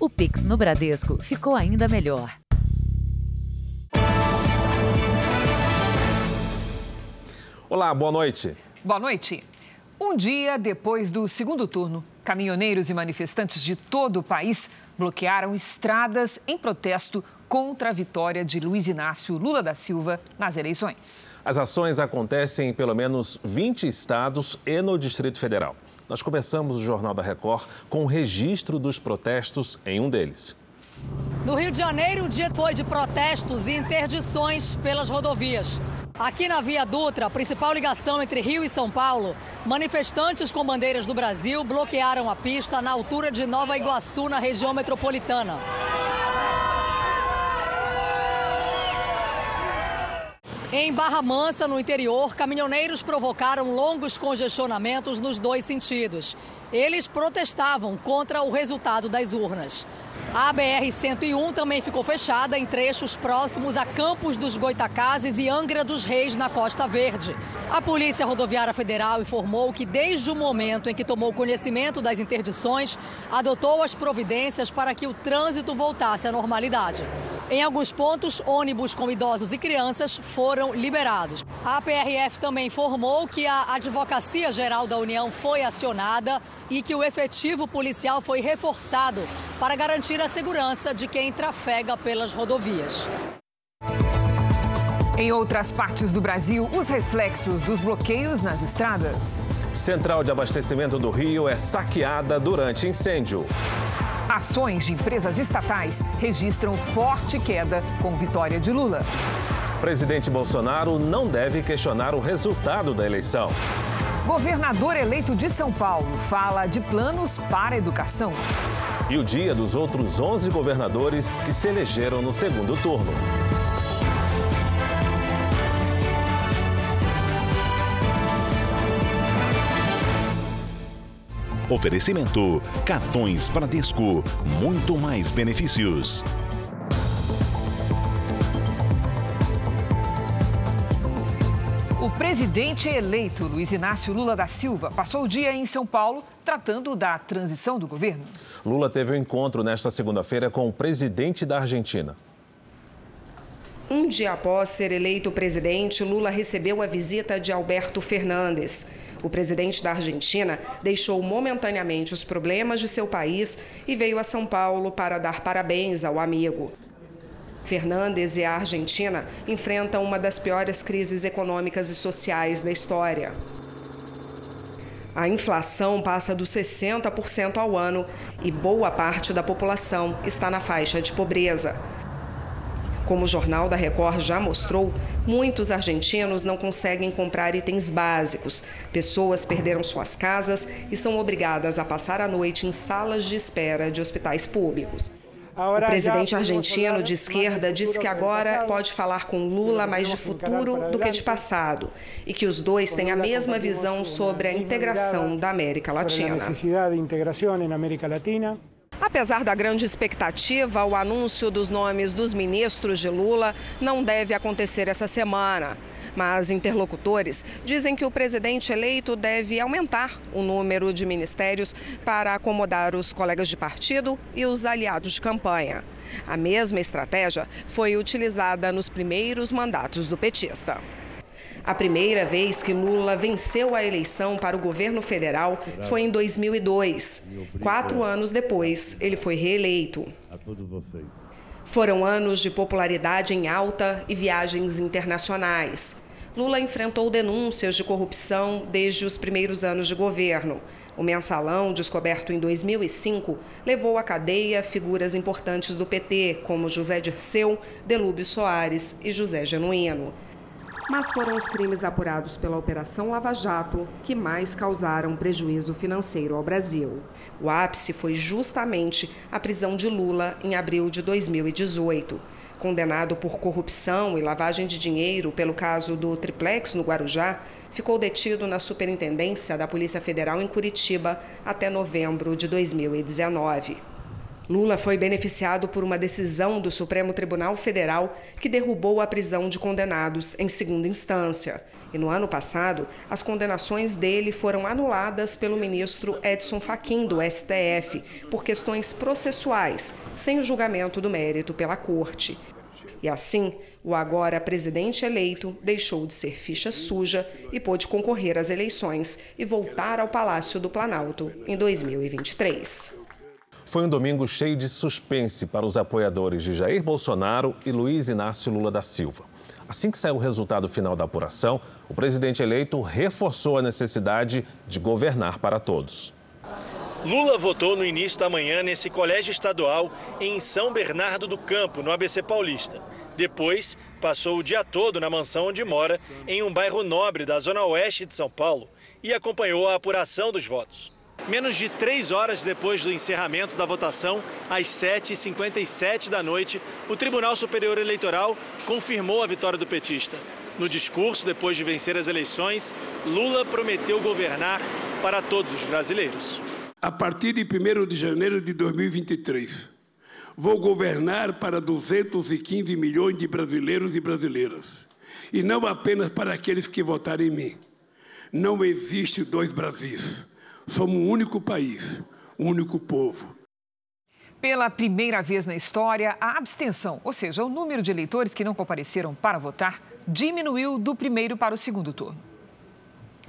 O Pix no Bradesco ficou ainda melhor. Olá, boa noite. Boa noite. Um dia depois do segundo turno, caminhoneiros e manifestantes de todo o país bloquearam estradas em protesto contra a vitória de Luiz Inácio Lula da Silva nas eleições. As ações acontecem em pelo menos 20 estados e no Distrito Federal. Nós começamos o Jornal da Record com o registro dos protestos em um deles. No Rio de Janeiro, o dia foi de protestos e interdições pelas rodovias. Aqui na Via Dutra, principal ligação entre Rio e São Paulo, manifestantes com bandeiras do Brasil bloquearam a pista na altura de Nova Iguaçu, na região metropolitana. Em Barra Mansa, no interior, caminhoneiros provocaram longos congestionamentos nos dois sentidos. Eles protestavam contra o resultado das urnas. A BR-101 também ficou fechada em trechos próximos a Campos dos Goitacazes e Angra dos Reis, na Costa Verde. A Polícia Rodoviária Federal informou que, desde o momento em que tomou conhecimento das interdições, adotou as providências para que o trânsito voltasse à normalidade. Em alguns pontos, ônibus com idosos e crianças foram liberados. A PRF também informou que a Advocacia Geral da União foi acionada e que o efetivo policial foi reforçado para garantir a segurança de quem trafega pelas rodovias. Em outras partes do Brasil, os reflexos dos bloqueios nas estradas. Central de abastecimento do Rio é saqueada durante incêndio. Ações de empresas estatais registram forte queda com vitória de Lula. Presidente Bolsonaro não deve questionar o resultado da eleição. Governador eleito de São Paulo fala de planos para a educação. E o dia dos outros 11 governadores que se elegeram no segundo turno. Oferecimento: cartões Bradesco, muito mais benefícios. Presidente eleito Luiz Inácio Lula da Silva passou o dia em São Paulo tratando da transição do governo. Lula teve um encontro nesta segunda-feira com o presidente da Argentina. Um dia após ser eleito presidente, Lula recebeu a visita de Alberto Fernandes. O presidente da Argentina deixou momentaneamente os problemas de seu país e veio a São Paulo para dar parabéns ao amigo. Fernandes e a Argentina enfrentam uma das piores crises econômicas e sociais da história. A inflação passa dos 60% ao ano e boa parte da população está na faixa de pobreza. Como o Jornal da Record já mostrou, muitos argentinos não conseguem comprar itens básicos. Pessoas perderam suas casas e são obrigadas a passar a noite em salas de espera de hospitais públicos. O presidente argentino de esquerda disse que agora pode falar com Lula mais de futuro do que de passado e que os dois têm a mesma visão sobre a integração da América Latina. Apesar da grande expectativa, o anúncio dos nomes dos ministros de Lula não deve acontecer essa semana. Mas interlocutores dizem que o presidente eleito deve aumentar o número de ministérios para acomodar os colegas de partido e os aliados de campanha. A mesma estratégia foi utilizada nos primeiros mandatos do petista. A primeira vez que Lula venceu a eleição para o governo federal foi em 2002. Quatro anos depois, ele foi reeleito. Foram anos de popularidade em alta e viagens internacionais. Lula enfrentou denúncias de corrupção desde os primeiros anos de governo. O mensalão, descoberto em 2005, levou à cadeia figuras importantes do PT, como José Dirceu, Delúbio Soares e José Genuíno. Mas foram os crimes apurados pela Operação Lava Jato que mais causaram prejuízo financeiro ao Brasil. O ápice foi justamente a prisão de Lula em abril de 2018. Condenado por corrupção e lavagem de dinheiro pelo caso do triplex no Guarujá, ficou detido na Superintendência da Polícia Federal em Curitiba até novembro de 2019. Lula foi beneficiado por uma decisão do Supremo Tribunal Federal que derrubou a prisão de condenados em segunda instância. E no ano passado, as condenações dele foram anuladas pelo ministro Edson Fachin, do STF, por questões processuais, sem o julgamento do mérito pela Corte. E assim, o agora presidente eleito deixou de ser ficha suja e pôde concorrer às eleições e voltar ao Palácio do Planalto em 2023. Foi um domingo cheio de suspense para os apoiadores de Jair Bolsonaro e Luiz Inácio Lula da Silva. Assim que saiu o resultado final da apuração, o presidente eleito reforçou a necessidade de governar para todos. Lula votou no início da manhã nesse colégio estadual em São Bernardo do Campo, no ABC Paulista. Depois, passou o dia todo na mansão onde mora, em um bairro nobre da zona oeste de São Paulo, e acompanhou a apuração dos votos. Menos de três horas depois do encerramento da votação, às 7h57 da noite, o Tribunal Superior Eleitoral confirmou a vitória do petista. No discurso, depois de vencer as eleições, Lula prometeu governar para todos os brasileiros. A partir de 1 de janeiro de 2023, vou governar para 215 milhões de brasileiros e brasileiras, e não apenas para aqueles que votaram em mim. Não existe dois Brasis. Somos um único país, um único povo. Pela primeira vez na história, a abstenção, ou seja, o número de eleitores que não compareceram para votar, diminuiu do primeiro para o segundo turno.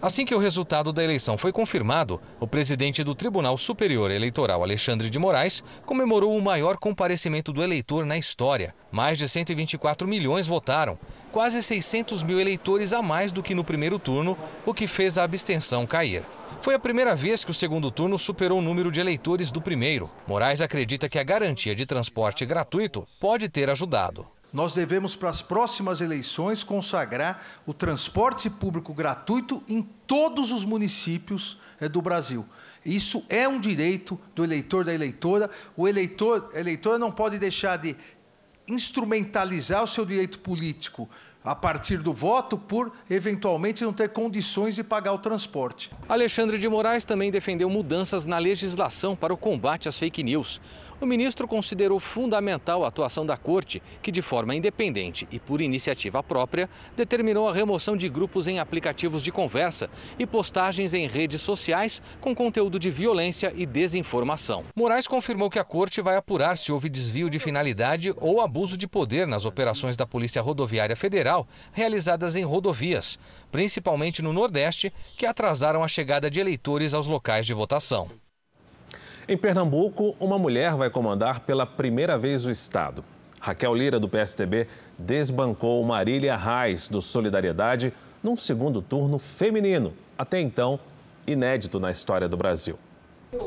Assim que o resultado da eleição foi confirmado, o presidente do Tribunal Superior Eleitoral, Alexandre de Moraes, comemorou o maior comparecimento do eleitor na história. Mais de 124 milhões votaram, quase 600 mil eleitores a mais do que no primeiro turno, o que fez a abstenção cair. Foi a primeira vez que o segundo turno superou o número de eleitores do primeiro. Moraes acredita que a garantia de transporte gratuito pode ter ajudado. Nós devemos, para as próximas eleições, consagrar o transporte público gratuito em todos os municípios eh, do Brasil. Isso é um direito do eleitor, da eleitora. O eleitor, eleitora não pode deixar de instrumentalizar o seu direito político a partir do voto por eventualmente não ter condições de pagar o transporte. Alexandre de Moraes também defendeu mudanças na legislação para o combate às fake news. O ministro considerou fundamental a atuação da corte, que de forma independente e por iniciativa própria determinou a remoção de grupos em aplicativos de conversa e postagens em redes sociais com conteúdo de violência e desinformação. Moraes confirmou que a corte vai apurar se houve desvio de finalidade ou abuso de poder nas operações da Polícia Rodoviária Federal realizadas em rodovias, principalmente no Nordeste, que atrasaram a chegada de eleitores aos locais de votação. Em Pernambuco, uma mulher vai comandar pela primeira vez o Estado. Raquel Lira, do PSDB, desbancou Marília Reis, do Solidariedade, num segundo turno feminino. Até então, inédito na história do Brasil.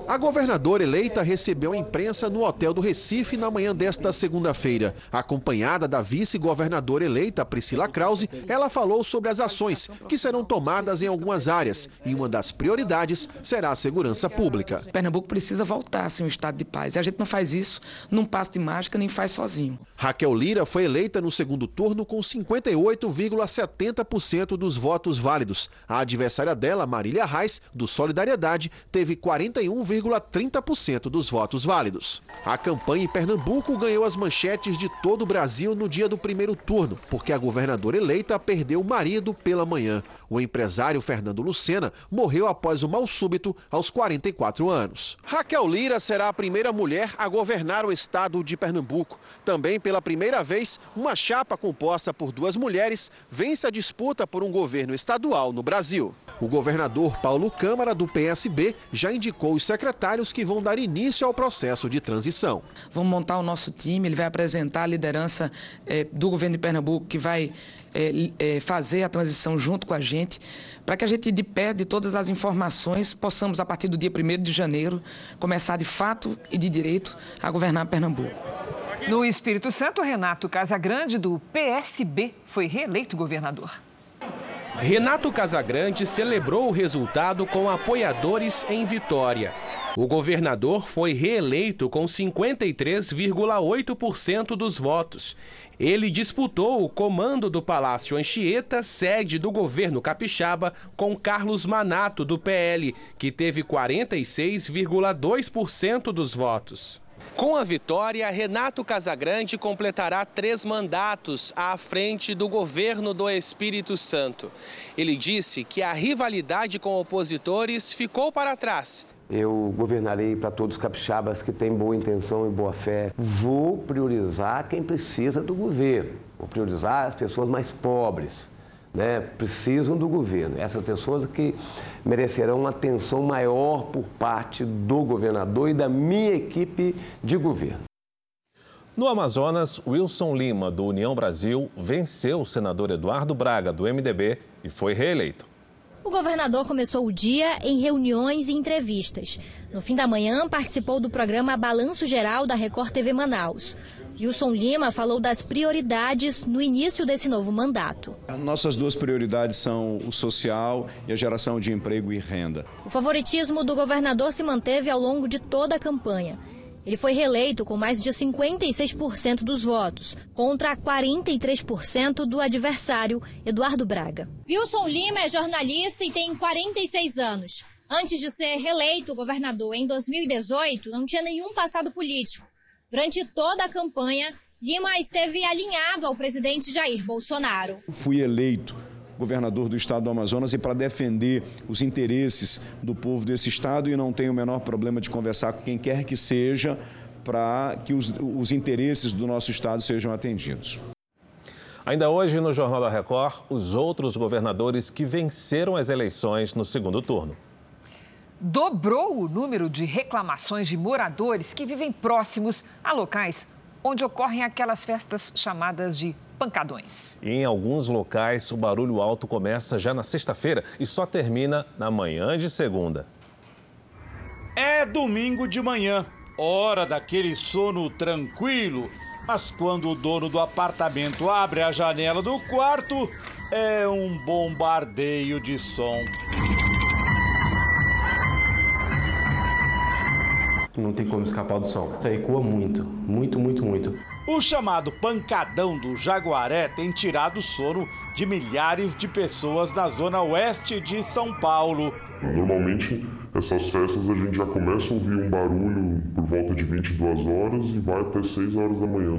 A governadora eleita recebeu a imprensa no Hotel do Recife na manhã desta segunda-feira. Acompanhada da vice-governadora eleita, Priscila Krause, ela falou sobre as ações que serão tomadas em algumas áreas e uma das prioridades será a segurança pública. Pernambuco precisa voltar a ser um estado de paz e a gente não faz isso num passo de mágica nem faz sozinho. Raquel Lira foi eleita no segundo turno com 58,70% dos votos válidos. A adversária dela, Marília Reis, do Solidariedade, teve 41 1,30% dos votos válidos. A campanha em Pernambuco ganhou as manchetes de todo o Brasil no dia do primeiro turno, porque a governadora eleita perdeu o marido pela manhã. O empresário Fernando Lucena morreu após o mal súbito aos 44 anos. Raquel Lira será a primeira mulher a governar o estado de Pernambuco. Também pela primeira vez, uma chapa composta por duas mulheres vence a disputa por um governo estadual no Brasil. O governador Paulo Câmara, do PSB, já indicou os secretários que vão dar início ao processo de transição. Vamos montar o nosso time, ele vai apresentar a liderança eh, do governo de Pernambuco, que vai é, é, fazer a transição junto com a gente, para que a gente, de pé de todas as informações, possamos, a partir do dia 1 de janeiro, começar de fato e de direito a governar Pernambuco. No Espírito Santo, Renato Casagrande, do PSB, foi reeleito governador. Renato Casagrande celebrou o resultado com apoiadores em Vitória. O governador foi reeleito com 53,8% dos votos. Ele disputou o comando do Palácio Anchieta, sede do governo capixaba, com Carlos Manato, do PL, que teve 46,2% dos votos. Com a vitória, Renato Casagrande completará três mandatos à frente do governo do Espírito Santo. Ele disse que a rivalidade com opositores ficou para trás. Eu governarei para todos os capixabas que têm boa intenção e boa fé. Vou priorizar quem precisa do governo. Vou priorizar as pessoas mais pobres né, precisam do governo. Essas pessoas que merecerão uma atenção maior por parte do governador e da minha equipe de governo. No Amazonas, Wilson Lima, do União Brasil, venceu o senador Eduardo Braga, do MDB, e foi reeleito. O governador começou o dia em reuniões e entrevistas. No fim da manhã, participou do programa Balanço Geral da Record TV Manaus. Wilson Lima falou das prioridades no início desse novo mandato. Nossas duas prioridades são o social e a geração de emprego e renda. O favoritismo do governador se manteve ao longo de toda a campanha. Ele foi reeleito com mais de 56% dos votos, contra 43% do adversário, Eduardo Braga. Wilson Lima é jornalista e tem 46 anos. Antes de ser reeleito governador em 2018, não tinha nenhum passado político. Durante toda a campanha, Lima esteve alinhado ao presidente Jair Bolsonaro. Fui eleito governador do estado do Amazonas e para defender os interesses do povo desse estado e não tenho o menor problema de conversar com quem quer que seja para que os, os interesses do nosso estado sejam atendidos. Ainda hoje, no Jornal da Record, os outros governadores que venceram as eleições no segundo turno dobrou o número de reclamações de moradores que vivem próximos a locais onde ocorrem aquelas festas chamadas de pancadões. Em alguns locais, o barulho alto começa já na sexta-feira e só termina na manhã de segunda. É domingo de manhã, hora daquele sono tranquilo, mas quando o dono do apartamento abre a janela do quarto, é um bombardeio de som. Não tem como escapar do som. Isso ecoa muito, muito, muito, muito. O chamado pancadão do Jaguaré tem tirado o sono de milhares de pessoas na zona oeste de São Paulo. Normalmente, essas festas a gente já começa a ouvir um barulho por volta de 22 horas e vai até 6 horas da manhã.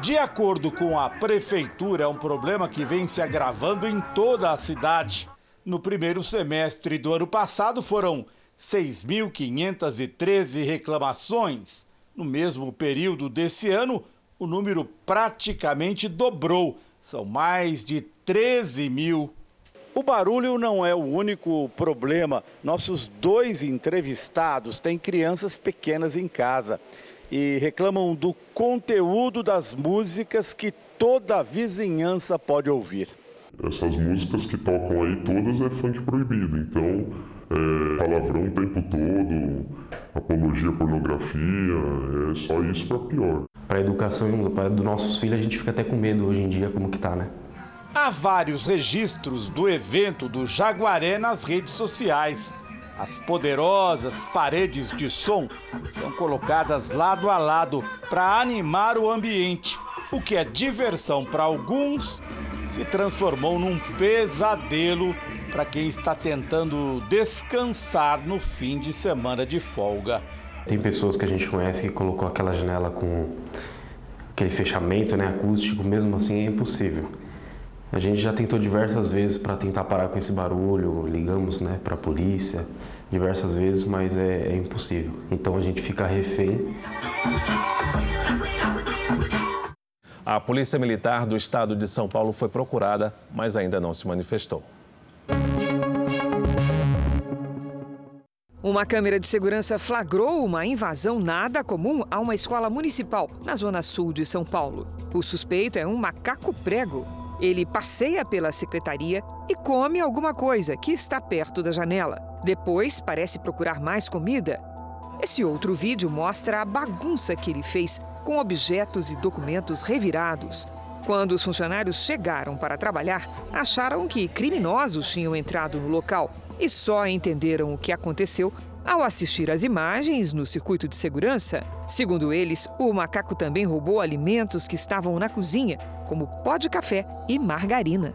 De acordo com a prefeitura, é um problema que vem se agravando em toda a cidade. No primeiro semestre do ano passado, foram 6.513 reclamações. No mesmo período desse ano, o número praticamente dobrou. São mais de 13 mil. O barulho não é o único problema. Nossos dois entrevistados têm crianças pequenas em casa e reclamam do conteúdo das músicas que toda a vizinhança pode ouvir. Essas músicas que tocam aí todas é funk proibido, então é, palavrão o tempo todo, apologia à pornografia, é só isso para pior. Para a educação dos nossos filhos, a gente fica até com medo hoje em dia, como que tá, né? Há vários registros do evento do Jaguaré nas redes sociais. As poderosas paredes de som são colocadas lado a lado para animar o ambiente. O que é diversão para alguns se transformou num pesadelo para quem está tentando descansar no fim de semana de folga. Tem pessoas que a gente conhece que colocou aquela janela com aquele fechamento né, acústico, mesmo assim é impossível. A gente já tentou diversas vezes para tentar parar com esse barulho, ligamos né, para a polícia diversas vezes, mas é, é impossível. Então a gente fica refém. A Polícia Militar do Estado de São Paulo foi procurada, mas ainda não se manifestou. Uma câmera de segurança flagrou uma invasão nada comum a uma escola municipal na zona sul de São Paulo. O suspeito é um macaco prego. Ele passeia pela secretaria e come alguma coisa que está perto da janela. Depois parece procurar mais comida. Esse outro vídeo mostra a bagunça que ele fez com objetos e documentos revirados. Quando os funcionários chegaram para trabalhar, acharam que criminosos tinham entrado no local e só entenderam o que aconteceu ao assistir às imagens no circuito de segurança. Segundo eles, o macaco também roubou alimentos que estavam na cozinha, como pó de café e margarina.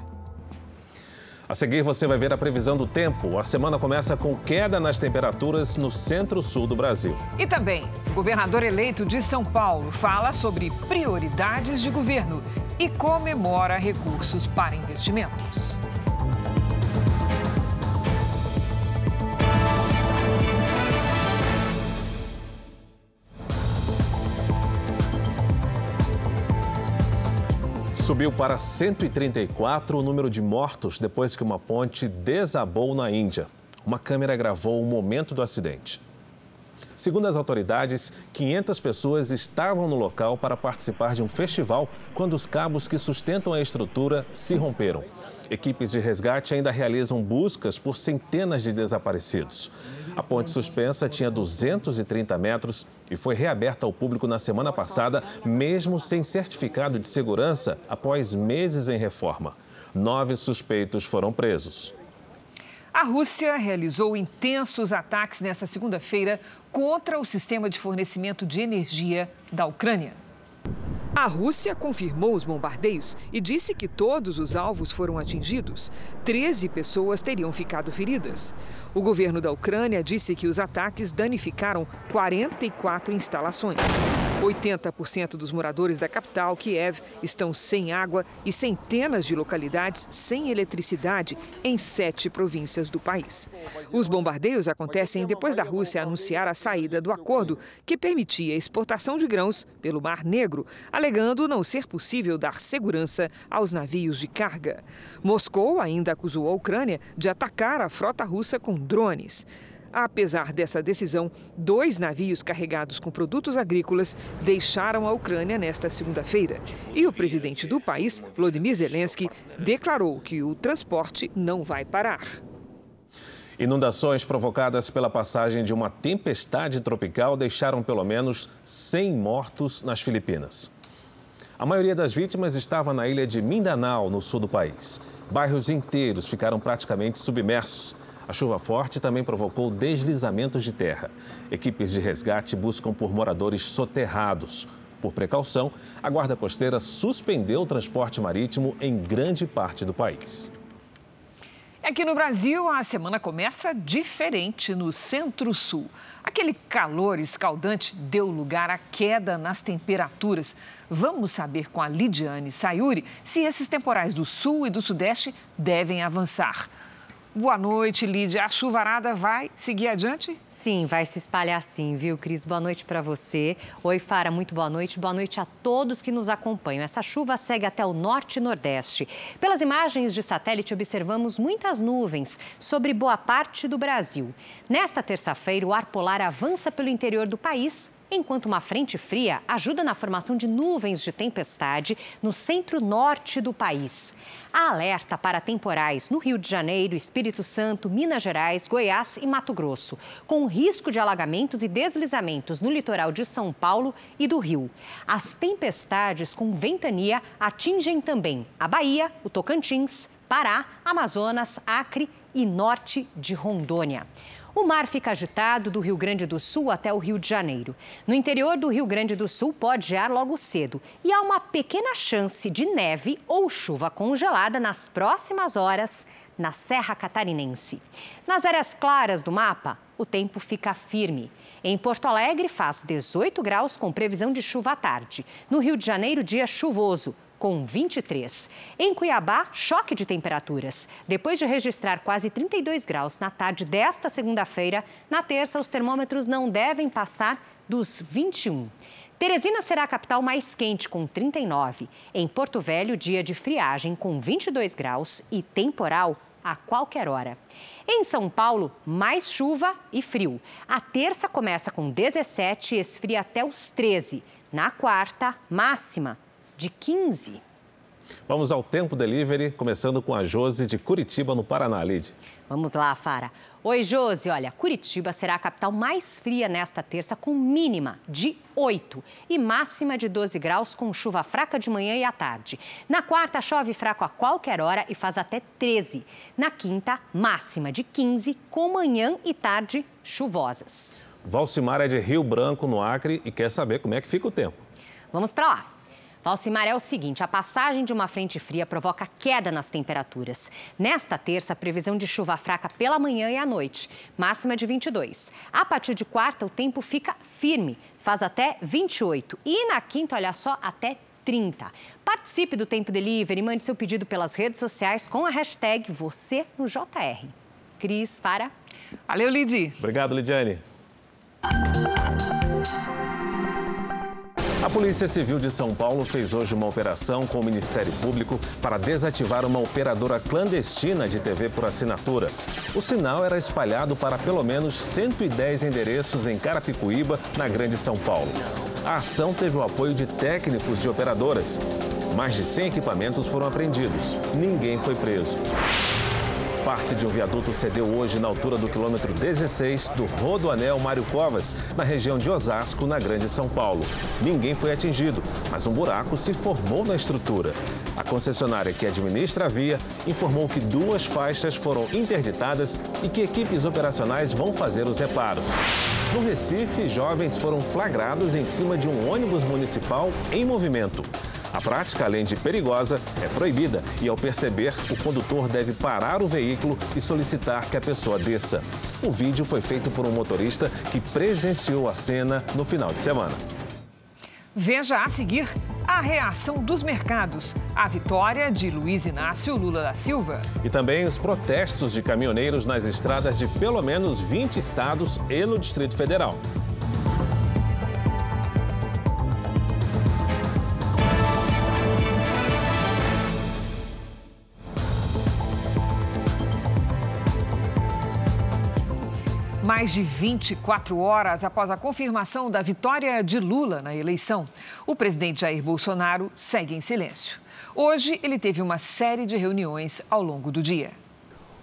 A seguir, você vai ver a previsão do tempo. A semana começa com queda nas temperaturas no centro-sul do Brasil. E também, o governador eleito de São Paulo fala sobre prioridades de governo e comemora recursos para investimentos. Subiu para 134 o número de mortos depois que uma ponte desabou na Índia. Uma câmera gravou o momento do acidente. Segundo as autoridades, 500 pessoas estavam no local para participar de um festival quando os cabos que sustentam a estrutura se romperam. Equipes de resgate ainda realizam buscas por centenas de desaparecidos. A ponte suspensa tinha 230 metros e foi reaberta ao público na semana passada, mesmo sem certificado de segurança, após meses em reforma. Nove suspeitos foram presos. A Rússia realizou intensos ataques nesta segunda-feira contra o sistema de fornecimento de energia da Ucrânia. A Rússia confirmou os bombardeios e disse que todos os alvos foram atingidos. Treze pessoas teriam ficado feridas. O governo da Ucrânia disse que os ataques danificaram 44 instalações. 80% dos moradores da capital, Kiev, estão sem água e centenas de localidades sem eletricidade em sete províncias do país. Os bombardeios acontecem depois da Rússia anunciar a saída do acordo que permitia a exportação de grãos pelo Mar Negro, alegando não ser possível dar segurança aos navios de carga. Moscou ainda acusou a Ucrânia de atacar a frota russa com drones. Apesar dessa decisão, dois navios carregados com produtos agrícolas deixaram a Ucrânia nesta segunda-feira. E o presidente do país, Volodymyr Zelensky, declarou que o transporte não vai parar. Inundações provocadas pela passagem de uma tempestade tropical deixaram pelo menos 100 mortos nas Filipinas. A maioria das vítimas estava na ilha de Mindanao, no sul do país. Bairros inteiros ficaram praticamente submersos. A chuva forte também provocou deslizamentos de terra. Equipes de resgate buscam por moradores soterrados. Por precaução, a Guarda Costeira suspendeu o transporte marítimo em grande parte do país. Aqui no Brasil, a semana começa diferente no Centro-Sul. Aquele calor escaldante deu lugar à queda nas temperaturas. Vamos saber com a Lidiane Sayuri se esses temporais do Sul e do Sudeste devem avançar. Boa noite, Lídia. A chuvarada vai seguir adiante? Sim, vai se espalhar sim, viu, Cris? Boa noite para você. Oi, Fara, muito boa noite. Boa noite a todos que nos acompanham. Essa chuva segue até o norte e nordeste. Pelas imagens de satélite, observamos muitas nuvens sobre boa parte do Brasil. Nesta terça-feira, o ar polar avança pelo interior do país enquanto uma frente fria ajuda na formação de nuvens de tempestade no centro-norte do país. Há alerta para temporais no Rio de Janeiro, Espírito Santo, Minas Gerais, Goiás e Mato Grosso, com risco de alagamentos e deslizamentos no litoral de São Paulo e do Rio. As tempestades com ventania atingem também a Bahia, o Tocantins, Pará, Amazonas, Acre e norte de Rondônia. O mar fica agitado do Rio Grande do Sul até o Rio de Janeiro. No interior do Rio Grande do Sul pode gear logo cedo e há uma pequena chance de neve ou chuva congelada nas próximas horas na Serra Catarinense. Nas áreas claras do mapa, o tempo fica firme. Em Porto Alegre faz 18 graus com previsão de chuva à tarde. No Rio de Janeiro, dia chuvoso com 23. Em Cuiabá, choque de temperaturas. Depois de registrar quase 32 graus na tarde desta segunda-feira, na terça os termômetros não devem passar dos 21. Teresina será a capital mais quente, com 39. Em Porto Velho, dia de friagem, com 22 graus e temporal a qualquer hora. Em São Paulo, mais chuva e frio. A terça começa com 17 e esfria até os 13. Na quarta, máxima de 15. Vamos ao Tempo Delivery, começando com a Jose de Curitiba, no Paraná, Lid. Vamos lá, Fara. Oi, Josi. Olha, Curitiba será a capital mais fria nesta terça, com mínima de 8 e máxima de 12 graus, com chuva fraca de manhã e à tarde. Na quarta, chove fraco a qualquer hora e faz até 13. Na quinta, máxima de 15, com manhã e tarde chuvosas. Valcimar é de Rio Branco, no Acre, e quer saber como é que fica o tempo. Vamos para lá. Valcimar, é o seguinte: a passagem de uma frente fria provoca queda nas temperaturas. Nesta terça, previsão de chuva fraca pela manhã e à noite, máxima de 22. A partir de quarta, o tempo fica firme, faz até 28. E na quinta, olha só, até 30. Participe do Tempo Delivery e mande seu pedido pelas redes sociais com a hashtag você no JR. Cris, para. Valeu, Lidi. Obrigado, Lidiane. A Polícia Civil de São Paulo fez hoje uma operação com o Ministério Público para desativar uma operadora clandestina de TV por assinatura. O sinal era espalhado para pelo menos 110 endereços em Carapicuíba, na Grande São Paulo. A ação teve o apoio de técnicos de operadoras. Mais de 100 equipamentos foram apreendidos. Ninguém foi preso. Parte de um viaduto cedeu hoje na altura do quilômetro 16 do Rodoanel Mário Covas, na região de Osasco, na Grande São Paulo. Ninguém foi atingido, mas um buraco se formou na estrutura. A concessionária que administra a via informou que duas faixas foram interditadas e que equipes operacionais vão fazer os reparos. No Recife, jovens foram flagrados em cima de um ônibus municipal em movimento. A prática, além de perigosa, é proibida e, ao perceber, o condutor deve parar o veículo e solicitar que a pessoa desça. O vídeo foi feito por um motorista que presenciou a cena no final de semana. Veja a seguir a reação dos mercados, a vitória de Luiz Inácio Lula da Silva. E também os protestos de caminhoneiros nas estradas de pelo menos 20 estados e no Distrito Federal. Mais de 24 horas após a confirmação da vitória de Lula na eleição, o presidente Jair Bolsonaro segue em silêncio. Hoje, ele teve uma série de reuniões ao longo do dia.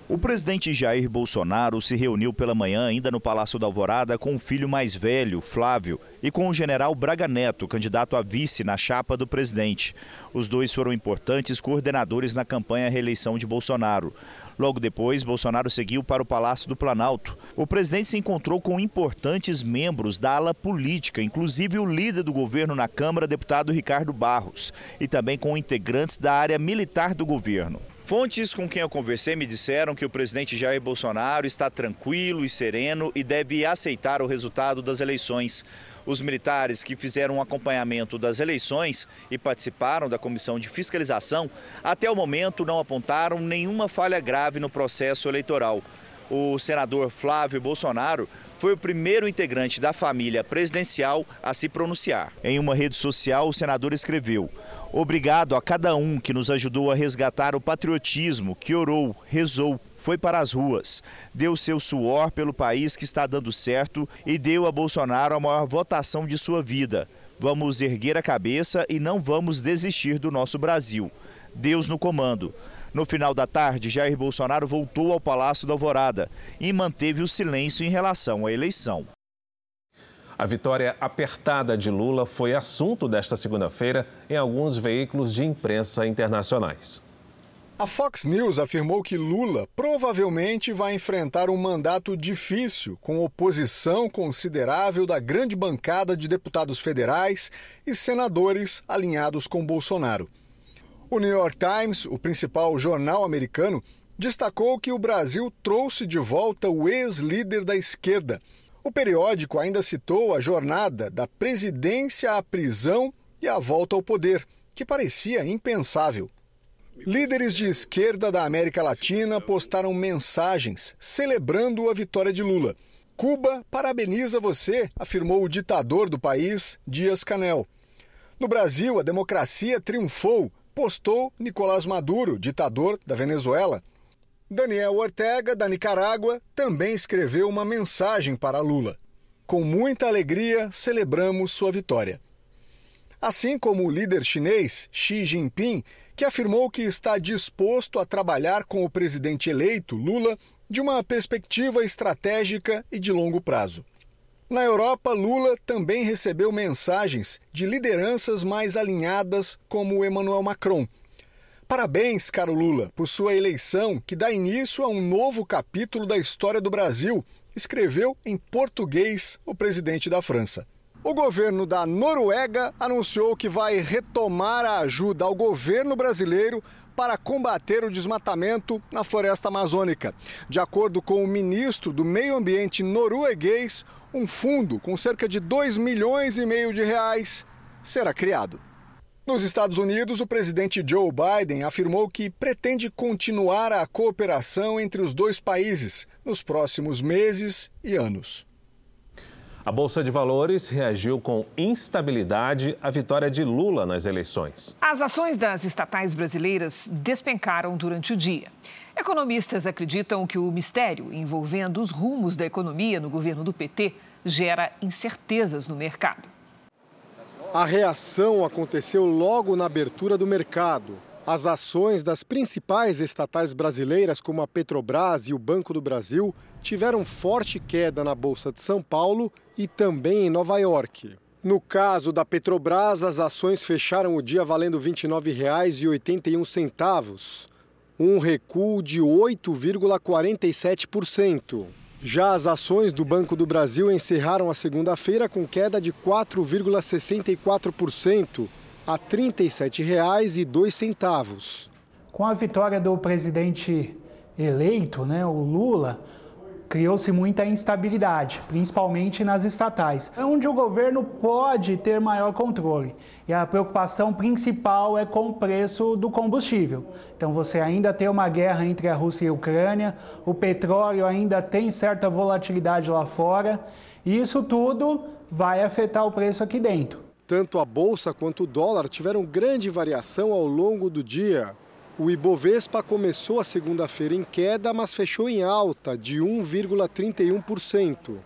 O presidente Jair Bolsonaro se reuniu pela manhã ainda no Palácio da Alvorada com o filho mais velho, Flávio, e com o general Braga Neto, candidato a vice na chapa do presidente. Os dois foram importantes coordenadores na campanha à reeleição de Bolsonaro. Logo depois, Bolsonaro seguiu para o Palácio do Planalto. O presidente se encontrou com importantes membros da ala política, inclusive o líder do governo na Câmara, deputado Ricardo Barros, e também com integrantes da área militar do governo. Fontes com quem eu conversei me disseram que o presidente Jair Bolsonaro está tranquilo e sereno e deve aceitar o resultado das eleições. Os militares que fizeram um acompanhamento das eleições e participaram da comissão de fiscalização, até o momento não apontaram nenhuma falha grave no processo eleitoral. O senador Flávio Bolsonaro foi o primeiro integrante da família presidencial a se pronunciar. Em uma rede social, o senador escreveu: Obrigado a cada um que nos ajudou a resgatar o patriotismo, que orou, rezou, foi para as ruas, deu seu suor pelo país que está dando certo e deu a Bolsonaro a maior votação de sua vida. Vamos erguer a cabeça e não vamos desistir do nosso Brasil. Deus no comando. No final da tarde, Jair Bolsonaro voltou ao Palácio da Alvorada e manteve o silêncio em relação à eleição. A vitória apertada de Lula foi assunto desta segunda-feira em alguns veículos de imprensa internacionais. A Fox News afirmou que Lula provavelmente vai enfrentar um mandato difícil, com oposição considerável da grande bancada de deputados federais e senadores alinhados com Bolsonaro. O New York Times, o principal jornal americano, destacou que o Brasil trouxe de volta o ex-líder da esquerda, o periódico ainda citou a jornada da presidência à prisão e a volta ao poder, que parecia impensável. Líderes de esquerda da América Latina postaram mensagens celebrando a vitória de Lula. Cuba parabeniza você, afirmou o ditador do país, Dias Canel. No Brasil, a democracia triunfou, postou Nicolás Maduro, ditador da Venezuela. Daniel Ortega, da Nicarágua, também escreveu uma mensagem para Lula. Com muita alegria, celebramos sua vitória. Assim como o líder chinês Xi Jinping, que afirmou que está disposto a trabalhar com o presidente eleito, Lula, de uma perspectiva estratégica e de longo prazo. Na Europa, Lula também recebeu mensagens de lideranças mais alinhadas, como Emmanuel Macron, Parabéns, caro Lula, por sua eleição que dá início a um novo capítulo da história do Brasil, escreveu em português o presidente da França. O governo da Noruega anunciou que vai retomar a ajuda ao governo brasileiro para combater o desmatamento na floresta amazônica. De acordo com o ministro do Meio Ambiente norueguês, um fundo com cerca de 2 milhões e meio de reais será criado. Nos Estados Unidos, o presidente Joe Biden afirmou que pretende continuar a cooperação entre os dois países nos próximos meses e anos. A Bolsa de Valores reagiu com instabilidade à vitória de Lula nas eleições. As ações das estatais brasileiras despencaram durante o dia. Economistas acreditam que o mistério envolvendo os rumos da economia no governo do PT gera incertezas no mercado. A reação aconteceu logo na abertura do mercado. As ações das principais estatais brasileiras, como a Petrobras e o Banco do Brasil, tiveram forte queda na Bolsa de São Paulo e também em Nova York. No caso da Petrobras, as ações fecharam o dia valendo R$ 29,81, um recuo de 8,47%. Já as ações do Banco do Brasil encerraram a segunda-feira com queda de 4,64% a R$ 37,02. Com a vitória do presidente eleito, né, o Lula, criou-se muita instabilidade, principalmente nas estatais, onde o governo pode ter maior controle. E a preocupação principal é com o preço do combustível. Então você ainda tem uma guerra entre a Rússia e a Ucrânia, o petróleo ainda tem certa volatilidade lá fora, e isso tudo vai afetar o preço aqui dentro. Tanto a bolsa quanto o dólar tiveram grande variação ao longo do dia. O Ibovespa começou a segunda-feira em queda, mas fechou em alta de 1,31%.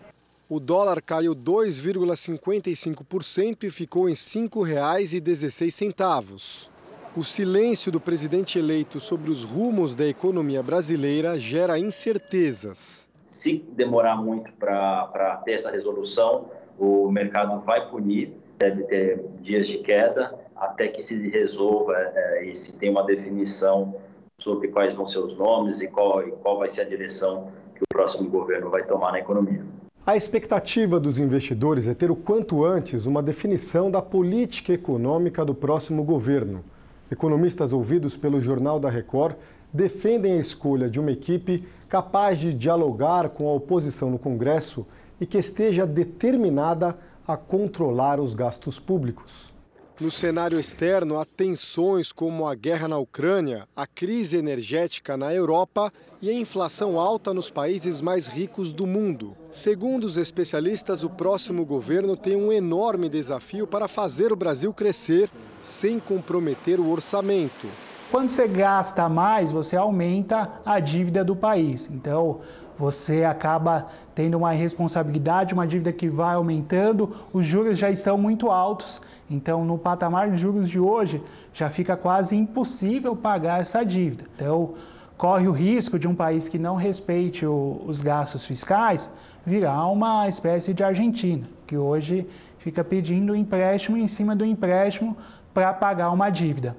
O dólar caiu 2,55% e ficou em R$ 5,16. O silêncio do presidente eleito sobre os rumos da economia brasileira gera incertezas. Se demorar muito para ter essa resolução, o mercado vai punir deve ter dias de queda até que se resolva é, e se tenha uma definição sobre quais vão ser os nomes e qual, e qual vai ser a direção que o próximo governo vai tomar na economia. A expectativa dos investidores é ter o quanto antes uma definição da política econômica do próximo governo. Economistas ouvidos pelo Jornal da Record defendem a escolha de uma equipe capaz de dialogar com a oposição no Congresso e que esteja determinada a controlar os gastos públicos. No cenário externo, há tensões como a guerra na Ucrânia, a crise energética na Europa e a inflação alta nos países mais ricos do mundo. Segundo os especialistas, o próximo governo tem um enorme desafio para fazer o Brasil crescer sem comprometer o orçamento. Quando você gasta mais, você aumenta a dívida do país. Então, você acaba tendo uma responsabilidade, uma dívida que vai aumentando, os juros já estão muito altos, então no patamar de juros de hoje já fica quase impossível pagar essa dívida. Então, corre o risco de um país que não respeite o, os gastos fiscais virar uma espécie de Argentina, que hoje fica pedindo empréstimo em cima do empréstimo para pagar uma dívida.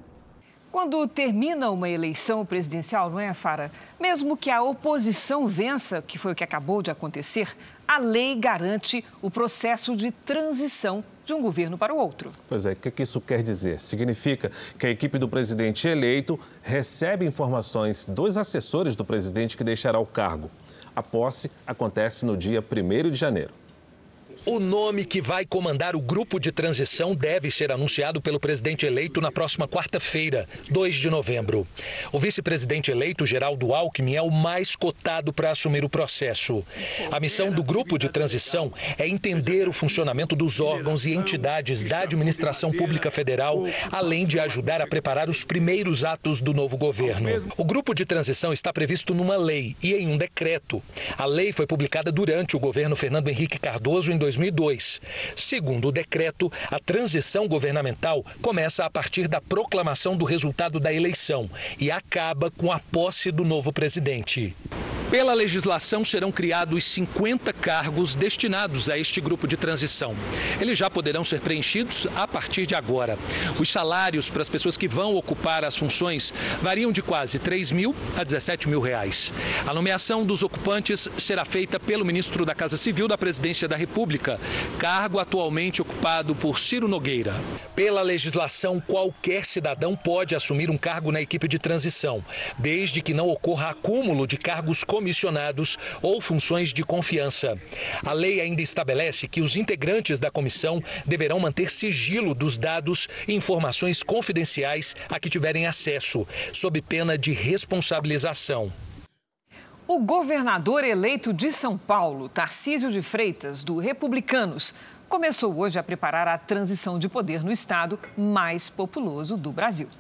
Quando termina uma eleição presidencial, não é, Fara? Mesmo que a oposição vença, que foi o que acabou de acontecer, a lei garante o processo de transição de um governo para o outro. Pois é, o que isso quer dizer? Significa que a equipe do presidente eleito recebe informações dos assessores do presidente que deixará o cargo. A posse acontece no dia 1 de janeiro. O nome que vai comandar o grupo de transição deve ser anunciado pelo presidente eleito na próxima quarta-feira, 2 de novembro. O vice-presidente eleito, Geraldo Alckmin, é o mais cotado para assumir o processo. A missão do grupo de transição é entender o funcionamento dos órgãos e entidades da administração pública federal, além de ajudar a preparar os primeiros atos do novo governo. O grupo de transição está previsto numa lei e em um decreto. A lei foi publicada durante o governo Fernando Henrique Cardoso em 2002. Segundo o decreto, a transição governamental começa a partir da proclamação do resultado da eleição e acaba com a posse do novo presidente. Pela legislação, serão criados 50 cargos destinados a este grupo de transição. Eles já poderão ser preenchidos a partir de agora. Os salários para as pessoas que vão ocupar as funções variam de quase 3 mil a 17 mil reais. A nomeação dos ocupantes será feita pelo ministro da Casa Civil da Presidência da República, cargo atualmente ocupado por Ciro Nogueira. Pela legislação, qualquer cidadão pode assumir um cargo na equipe de transição, desde que não ocorra acúmulo de cargos comissionados ou funções de confiança. A lei ainda estabelece que os integrantes da comissão deverão manter sigilo dos dados e informações confidenciais a que tiverem acesso, sob pena de responsabilização. O governador eleito de São Paulo, Tarcísio de Freitas, do Republicanos, começou hoje a preparar a transição de poder no estado mais populoso do Brasil.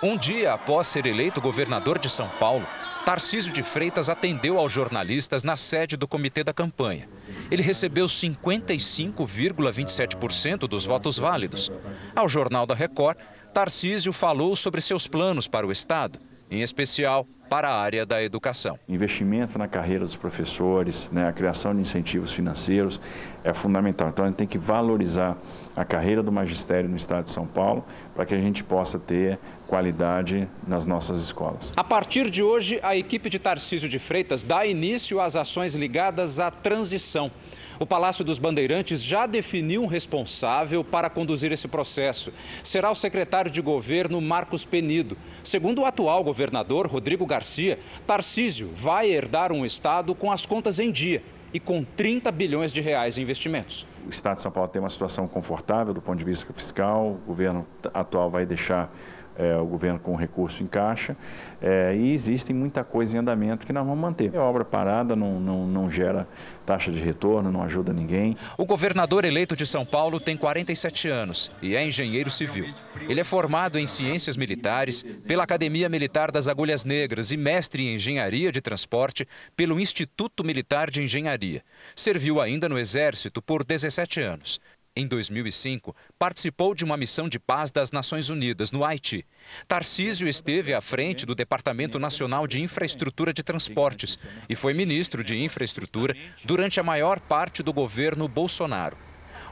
Um dia após ser eleito governador de São Paulo, Tarcísio de Freitas atendeu aos jornalistas na sede do comitê da campanha. Ele recebeu 55,27% dos votos válidos. Ao Jornal da Record, Tarcísio falou sobre seus planos para o Estado, em especial para a área da educação. Investimento na carreira dos professores, né, a criação de incentivos financeiros é fundamental. Então, a gente tem que valorizar a carreira do magistério no Estado de São Paulo para que a gente possa ter qualidade nas nossas escolas. A partir de hoje, a equipe de Tarcísio de Freitas dá início às ações ligadas à transição. O Palácio dos Bandeirantes já definiu um responsável para conduzir esse processo. Será o secretário de governo Marcos Penido. Segundo o atual governador Rodrigo Garcia, Tarcísio vai herdar um estado com as contas em dia e com 30 bilhões de reais em investimentos. O Estado de São Paulo tem uma situação confortável do ponto de vista fiscal, o governo atual vai deixar é, o governo com recurso em caixa é, e existem muita coisa em andamento que nós vamos manter. A obra parada não, não, não gera taxa de retorno, não ajuda ninguém. O governador eleito de São Paulo tem 47 anos e é engenheiro civil. Ele é formado em ciências militares pela Academia Militar das Agulhas Negras e mestre em engenharia de transporte pelo Instituto Militar de Engenharia. Serviu ainda no Exército por 17 anos. Em 2005, participou de uma missão de paz das Nações Unidas no Haiti. Tarcísio esteve à frente do Departamento Nacional de Infraestrutura de Transportes e foi ministro de Infraestrutura durante a maior parte do governo Bolsonaro.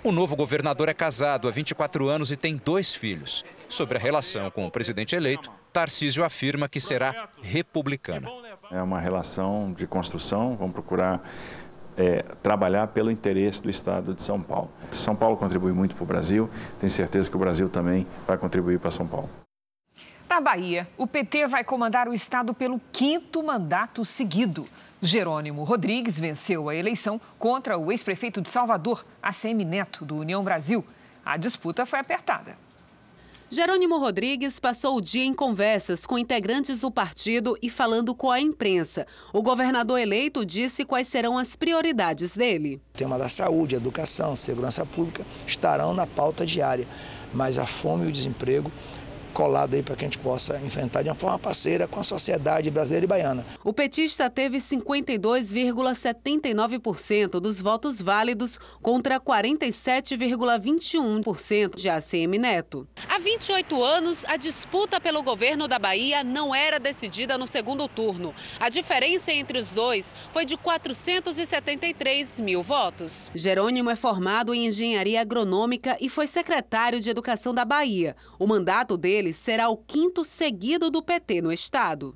O novo governador é casado há 24 anos e tem dois filhos. Sobre a relação com o presidente eleito, Tarcísio afirma que será republicana. É uma relação de construção, vamos procurar é, trabalhar pelo interesse do Estado de São Paulo. São Paulo contribui muito para o Brasil, tenho certeza que o Brasil também vai contribuir para São Paulo. Na Bahia, o PT vai comandar o Estado pelo quinto mandato seguido. Jerônimo Rodrigues venceu a eleição contra o ex-prefeito de Salvador, ACM Neto, do União Brasil. A disputa foi apertada. Jerônimo Rodrigues passou o dia em conversas com integrantes do partido e falando com a imprensa. O governador eleito disse quais serão as prioridades dele. O tema da saúde, educação, segurança pública estarão na pauta diária, mas a fome e o desemprego colado aí para que a gente possa enfrentar de uma forma parceira com a sociedade brasileira e baiana. O petista teve 52,79% dos votos válidos contra 47,21% de ACM Neto. Há 28 anos, a disputa pelo governo da Bahia não era decidida no segundo turno. A diferença entre os dois foi de 473 mil votos. Jerônimo é formado em engenharia agronômica e foi secretário de Educação da Bahia. O mandato dele será o quinto seguido do PT no estado.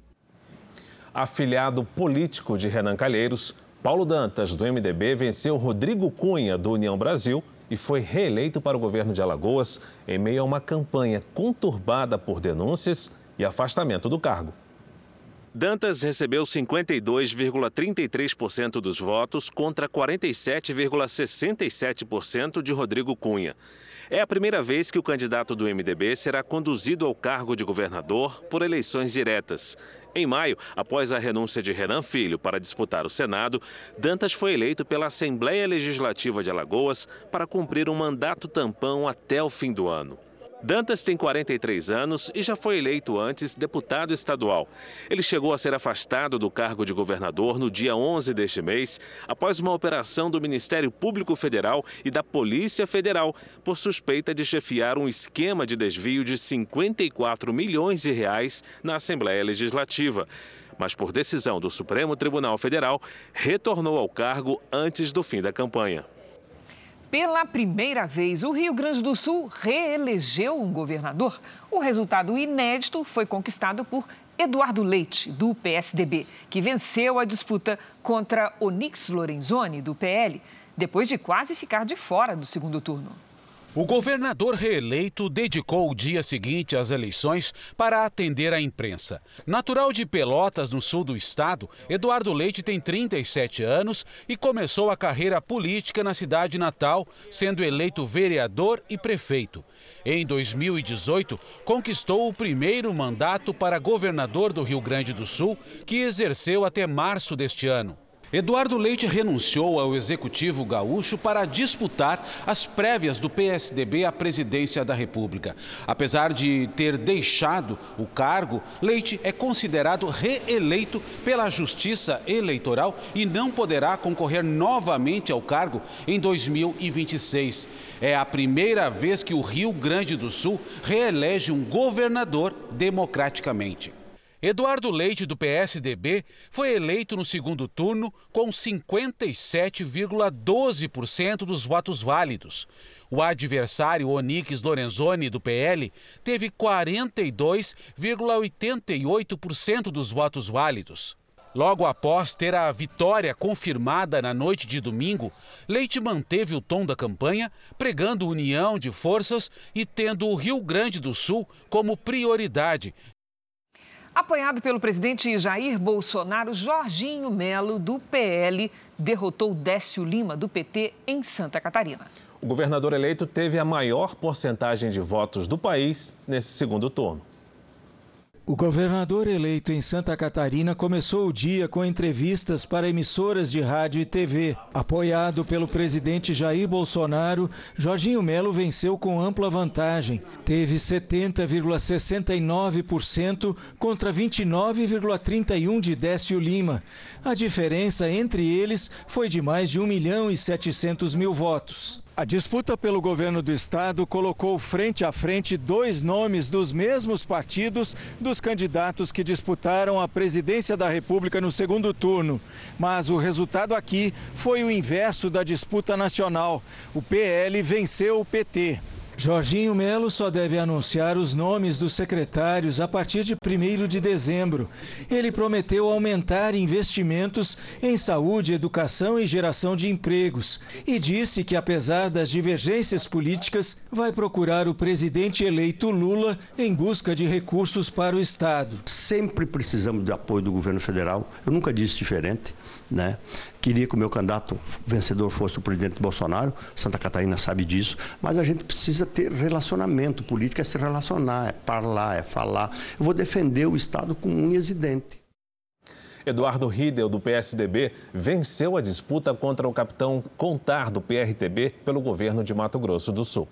Afiliado político de Renan Calheiros, Paulo Dantas, do MDB, venceu Rodrigo Cunha, do União Brasil, e foi reeleito para o governo de Alagoas em meio a uma campanha conturbada por denúncias e afastamento do cargo. Dantas recebeu 52,33% dos votos contra 47,67% de Rodrigo Cunha. É a primeira vez que o candidato do MDB será conduzido ao cargo de governador por eleições diretas. Em maio, após a renúncia de Renan Filho para disputar o Senado, Dantas foi eleito pela Assembleia Legislativa de Alagoas para cumprir um mandato tampão até o fim do ano. Dantas tem 43 anos e já foi eleito antes deputado estadual. Ele chegou a ser afastado do cargo de governador no dia 11 deste mês, após uma operação do Ministério Público Federal e da Polícia Federal por suspeita de chefiar um esquema de desvio de 54 milhões de reais na Assembleia Legislativa. mas por decisão do Supremo Tribunal Federal, retornou ao cargo antes do fim da campanha. Pela primeira vez, o Rio Grande do Sul reelegeu um governador. O resultado inédito foi conquistado por Eduardo Leite, do PSDB, que venceu a disputa contra Onix Lorenzoni, do PL, depois de quase ficar de fora do segundo turno. O governador reeleito dedicou o dia seguinte às eleições para atender a imprensa. Natural de Pelotas, no sul do estado, Eduardo Leite tem 37 anos e começou a carreira política na cidade natal, sendo eleito vereador e prefeito. Em 2018, conquistou o primeiro mandato para governador do Rio Grande do Sul, que exerceu até março deste ano. Eduardo Leite renunciou ao executivo gaúcho para disputar as prévias do PSDB à presidência da República. Apesar de ter deixado o cargo, Leite é considerado reeleito pela Justiça Eleitoral e não poderá concorrer novamente ao cargo em 2026. É a primeira vez que o Rio Grande do Sul reelege um governador democraticamente. Eduardo Leite, do PSDB, foi eleito no segundo turno com 57,12% dos votos válidos. O adversário Onix Lorenzoni, do PL, teve 42,88% dos votos válidos. Logo após ter a vitória confirmada na noite de domingo, Leite manteve o tom da campanha, pregando união de forças e tendo o Rio Grande do Sul como prioridade Apoiado pelo presidente Jair Bolsonaro, Jorginho Melo, do PL, derrotou Décio Lima, do PT, em Santa Catarina. O governador eleito teve a maior porcentagem de votos do país nesse segundo turno. O governador eleito em Santa Catarina começou o dia com entrevistas para emissoras de rádio e TV. Apoiado pelo presidente Jair Bolsonaro, Jorginho Melo venceu com ampla vantagem. Teve 70,69% contra 29,31% de Décio Lima. A diferença entre eles foi de mais de 1 milhão e 700 mil votos. A disputa pelo governo do estado colocou frente a frente dois nomes dos mesmos partidos dos candidatos que disputaram a presidência da República no segundo turno. Mas o resultado aqui foi o inverso da disputa nacional. O PL venceu o PT. Jorginho Melo só deve anunciar os nomes dos secretários a partir de 1 de dezembro. Ele prometeu aumentar investimentos em saúde, educação e geração de empregos. E disse que, apesar das divergências políticas, vai procurar o presidente eleito Lula em busca de recursos para o Estado. Sempre precisamos de apoio do governo federal. Eu nunca disse diferente. Né? Queria que o meu candidato vencedor fosse o presidente Bolsonaro, Santa Catarina sabe disso, mas a gente precisa ter relacionamento. Política é se relacionar, é falar, é falar. Eu vou defender o Estado com unhas e dentes. Eduardo Riedel, do PSDB, venceu a disputa contra o capitão Contar, do PRTB, pelo governo de Mato Grosso do Sul.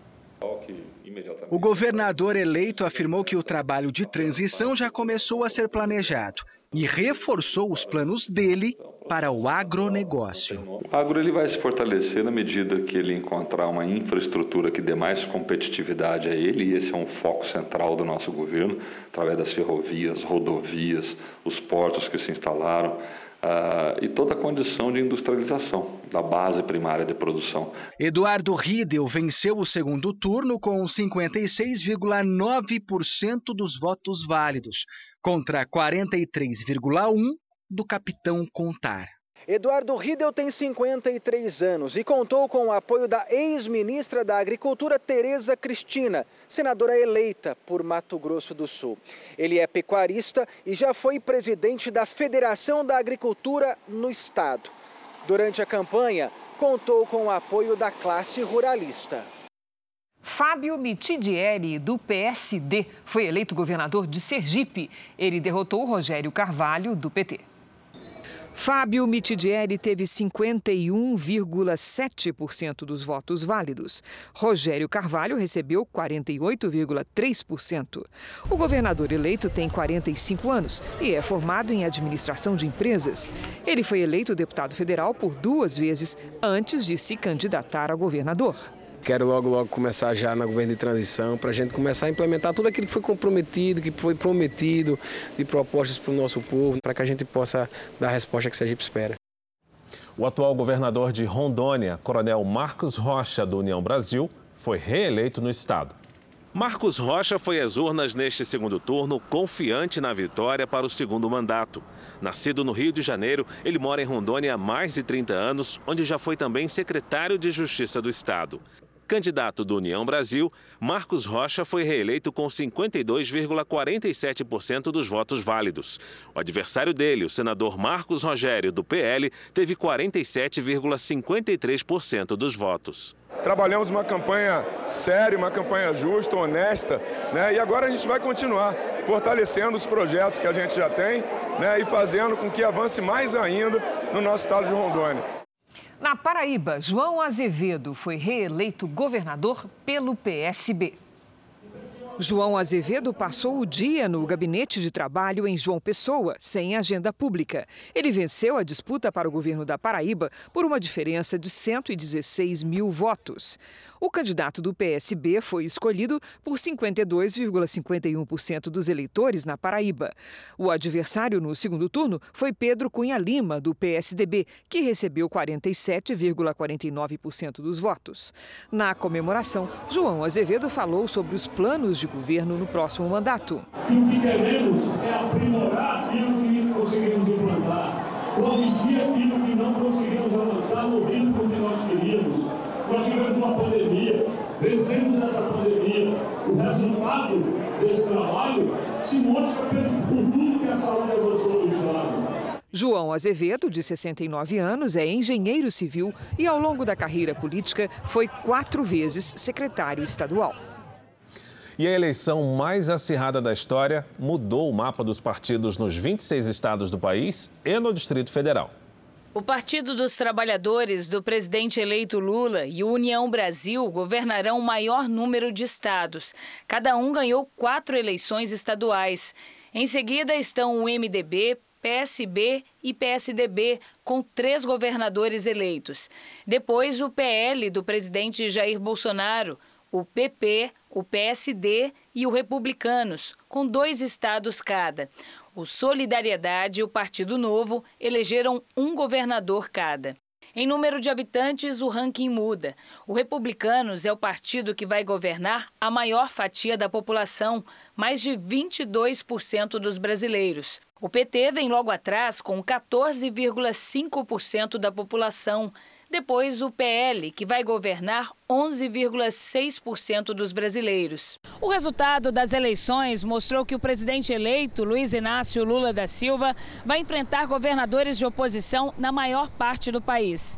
O governador eleito afirmou que o trabalho de transição já começou a ser planejado e reforçou os planos dele para o agronegócio. O agro ele vai se fortalecer na medida que ele encontrar uma infraestrutura que dê mais competitividade a ele, e esse é um foco central do nosso governo, através das ferrovias, rodovias, os portos que se instalaram. Uh, e toda a condição de industrialização da base primária de produção. Eduardo Riedel venceu o segundo turno com 56,9% dos votos válidos, contra 43,1% do capitão Contar. Eduardo Riedel tem 53 anos e contou com o apoio da ex-ministra da Agricultura, Tereza Cristina, senadora eleita por Mato Grosso do Sul. Ele é pecuarista e já foi presidente da Federação da Agricultura no estado. Durante a campanha, contou com o apoio da classe ruralista. Fábio Mitidieri, do PSD, foi eleito governador de Sergipe. Ele derrotou Rogério Carvalho, do PT. Fábio Mitidieri teve 51,7% dos votos válidos. Rogério Carvalho recebeu 48,3%. O governador eleito tem 45 anos e é formado em administração de empresas. Ele foi eleito deputado federal por duas vezes antes de se candidatar a governador. Quero logo, logo começar já na governo de transição, para a gente começar a implementar tudo aquilo que foi comprometido, que foi prometido de propostas para o nosso povo, para que a gente possa dar a resposta que a gente espera. O atual governador de Rondônia, Coronel Marcos Rocha, do União Brasil, foi reeleito no estado. Marcos Rocha foi às urnas neste segundo turno, confiante na vitória para o segundo mandato. Nascido no Rio de Janeiro, ele mora em Rondônia há mais de 30 anos, onde já foi também secretário de Justiça do Estado. Candidato do União Brasil, Marcos Rocha foi reeleito com 52,47% dos votos válidos. O adversário dele, o senador Marcos Rogério, do PL, teve 47,53% dos votos. Trabalhamos uma campanha séria, uma campanha justa, honesta, né? e agora a gente vai continuar fortalecendo os projetos que a gente já tem né? e fazendo com que avance mais ainda no nosso estado de Rondônia. Na Paraíba, João Azevedo foi reeleito governador pelo PSB. João Azevedo passou o dia no gabinete de trabalho em João Pessoa, sem agenda pública. Ele venceu a disputa para o governo da Paraíba por uma diferença de 116 mil votos. O candidato do PSB foi escolhido por 52,51% dos eleitores na Paraíba. O adversário no segundo turno foi Pedro Cunha Lima, do PSDB, que recebeu 47,49% dos votos. Na comemoração, João Azevedo falou sobre os planos de governo no próximo mandato. o que queremos é aprimorar aquilo que conseguimos implantar, corrigir aquilo que não conseguimos avançar no ritmo que nós queríamos nós tivemos uma pandemia, vencemos essa pandemia. O resultado desse trabalho se mostra por tudo que a saúde avançou no Estado. João Azevedo, de 69 anos, é engenheiro civil e, ao longo da carreira política, foi quatro vezes secretário estadual. E a eleição mais acirrada da história mudou o mapa dos partidos nos 26 estados do país e no Distrito Federal. O Partido dos Trabalhadores do presidente eleito Lula e o União Brasil governarão o maior número de estados. Cada um ganhou quatro eleições estaduais. Em seguida estão o MDB, PSB e PSDB, com três governadores eleitos. Depois, o PL do presidente Jair Bolsonaro, o PP, o PSD e o Republicanos, com dois estados cada. O Solidariedade e o Partido Novo elegeram um governador cada. Em número de habitantes, o ranking muda. O Republicanos é o partido que vai governar a maior fatia da população, mais de 22% dos brasileiros. O PT vem logo atrás com 14,5% da população. Depois, o PL, que vai governar 11,6% dos brasileiros. O resultado das eleições mostrou que o presidente eleito, Luiz Inácio Lula da Silva, vai enfrentar governadores de oposição na maior parte do país.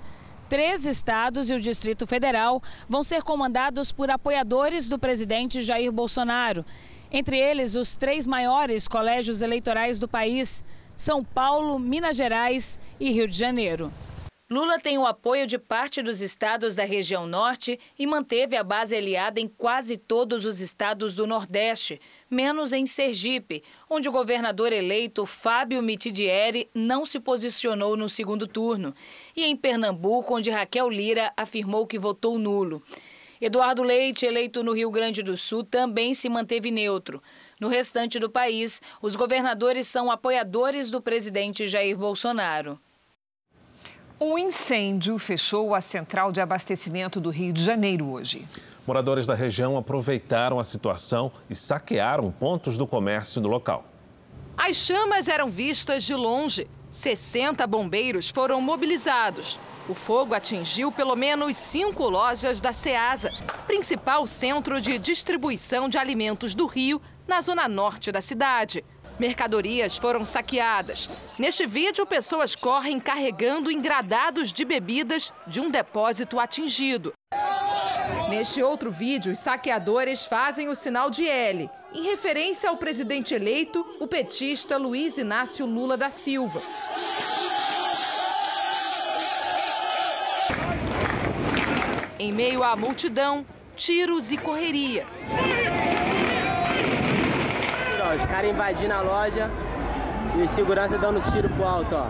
Três estados e o Distrito Federal vão ser comandados por apoiadores do presidente Jair Bolsonaro. Entre eles, os três maiores colégios eleitorais do país: São Paulo, Minas Gerais e Rio de Janeiro. Lula tem o apoio de parte dos estados da região norte e manteve a base aliada em quase todos os estados do Nordeste, menos em Sergipe, onde o governador eleito Fábio Mitidieri não se posicionou no segundo turno, e em Pernambuco, onde Raquel Lira afirmou que votou nulo. Eduardo Leite, eleito no Rio Grande do Sul, também se manteve neutro. No restante do país, os governadores são apoiadores do presidente Jair Bolsonaro. Um incêndio fechou a central de abastecimento do Rio de Janeiro hoje. Moradores da região aproveitaram a situação e saquearam pontos do comércio do local. As chamas eram vistas de longe. 60 bombeiros foram mobilizados. O fogo atingiu pelo menos cinco lojas da Ceasa, principal centro de distribuição de alimentos do Rio, na zona norte da cidade. Mercadorias foram saqueadas. Neste vídeo, pessoas correm carregando engradados de bebidas de um depósito atingido. Neste outro vídeo, os saqueadores fazem o sinal de L, em referência ao presidente eleito, o petista Luiz Inácio Lula da Silva. Em meio à multidão, tiros e correria ó, os caras invadindo a loja e os segurança dando tiro pro alto, ó.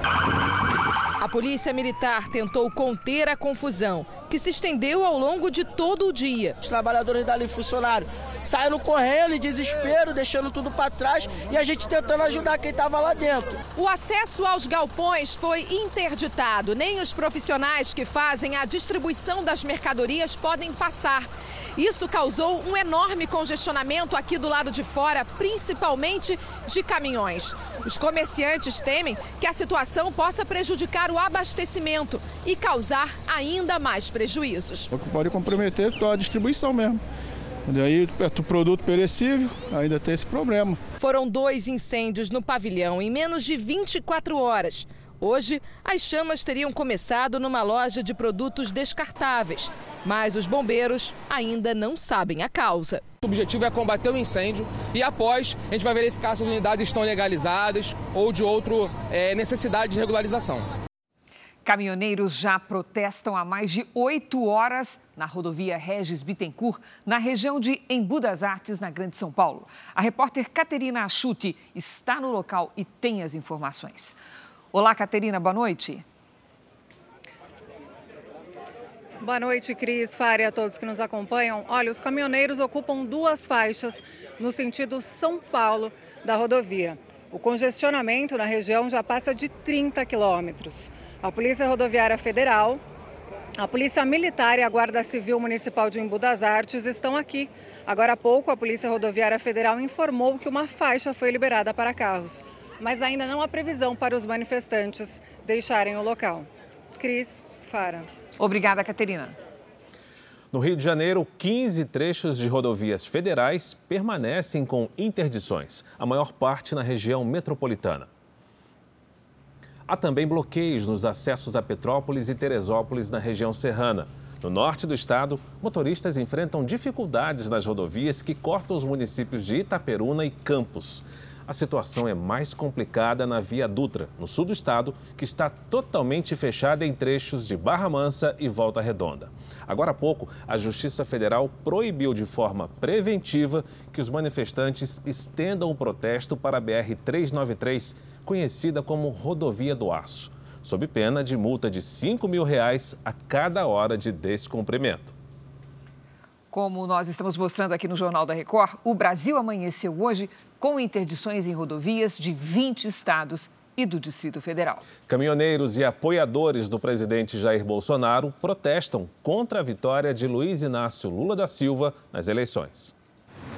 A A polícia militar tentou conter a confusão, que se estendeu ao longo de todo o dia. Os trabalhadores dali, funcionários, saindo correndo em desespero, deixando tudo para trás e a gente tentando ajudar quem estava lá dentro. O acesso aos galpões foi interditado. Nem os profissionais que fazem a distribuição das mercadorias podem passar. Isso causou um enorme congestionamento aqui do lado de fora, principalmente de caminhões. Os comerciantes temem que a situação possa prejudicar o abastecimento e causar ainda mais prejuízos. Pode comprometer a distribuição mesmo. E aí, é produto perecível, ainda tem esse problema. Foram dois incêndios no pavilhão em menos de 24 horas. Hoje, as chamas teriam começado numa loja de produtos descartáveis, mas os bombeiros ainda não sabem a causa. O objetivo é combater o incêndio e após a gente vai verificar se as unidades estão legalizadas ou de outra é, necessidade de regularização. Caminhoneiros já protestam há mais de oito horas na rodovia Regis Bittencourt, na região de Embu das Artes, na Grande São Paulo. A repórter Caterina Achuti está no local e tem as informações. Olá, Caterina, boa noite. Boa noite, Cris, Fária, a todos que nos acompanham. Olha, os caminhoneiros ocupam duas faixas no sentido São Paulo da rodovia. O congestionamento na região já passa de 30 quilômetros. A Polícia Rodoviária Federal, a Polícia Militar e a Guarda Civil Municipal de Embu das Artes estão aqui. Agora há pouco, a Polícia Rodoviária Federal informou que uma faixa foi liberada para carros mas ainda não há previsão para os manifestantes deixarem o local. Cris, Fara. Obrigada, Caterina. No Rio de Janeiro, 15 trechos de rodovias federais permanecem com interdições, a maior parte na região metropolitana. Há também bloqueios nos acessos a Petrópolis e Teresópolis, na região serrana. No norte do estado, motoristas enfrentam dificuldades nas rodovias que cortam os municípios de Itaperuna e Campos. A situação é mais complicada na Via Dutra, no sul do estado, que está totalmente fechada em trechos de Barra Mansa e Volta Redonda. Agora há pouco, a Justiça Federal proibiu de forma preventiva que os manifestantes estendam o protesto para a BR-393, conhecida como Rodovia do Aço, sob pena de multa de 5 mil reais a cada hora de descumprimento. Como nós estamos mostrando aqui no Jornal da Record, o Brasil amanheceu hoje com interdições em rodovias de 20 estados e do Distrito Federal. Caminhoneiros e apoiadores do presidente Jair Bolsonaro protestam contra a vitória de Luiz Inácio Lula da Silva nas eleições.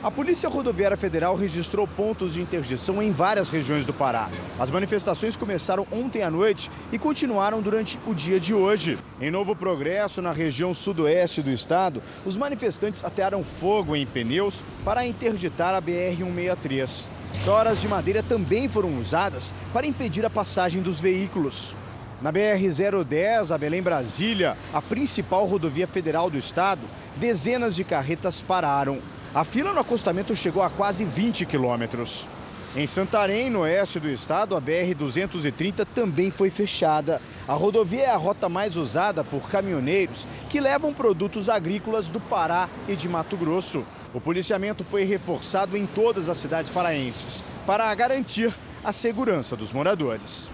A Polícia Rodoviária Federal registrou pontos de interdição em várias regiões do Pará. As manifestações começaram ontem à noite e continuaram durante o dia de hoje. Em Novo Progresso, na região sudoeste do estado, os manifestantes atearam fogo em pneus para interditar a BR-163. Toras de madeira também foram usadas para impedir a passagem dos veículos. Na BR-010, a Belém-Brasília, a principal rodovia federal do estado, dezenas de carretas pararam. A fila no acostamento chegou a quase 20 quilômetros. Em Santarém, no oeste do estado, a BR-230 também foi fechada. A rodovia é a rota mais usada por caminhoneiros que levam produtos agrícolas do Pará e de Mato Grosso. O policiamento foi reforçado em todas as cidades paraenses para garantir a segurança dos moradores.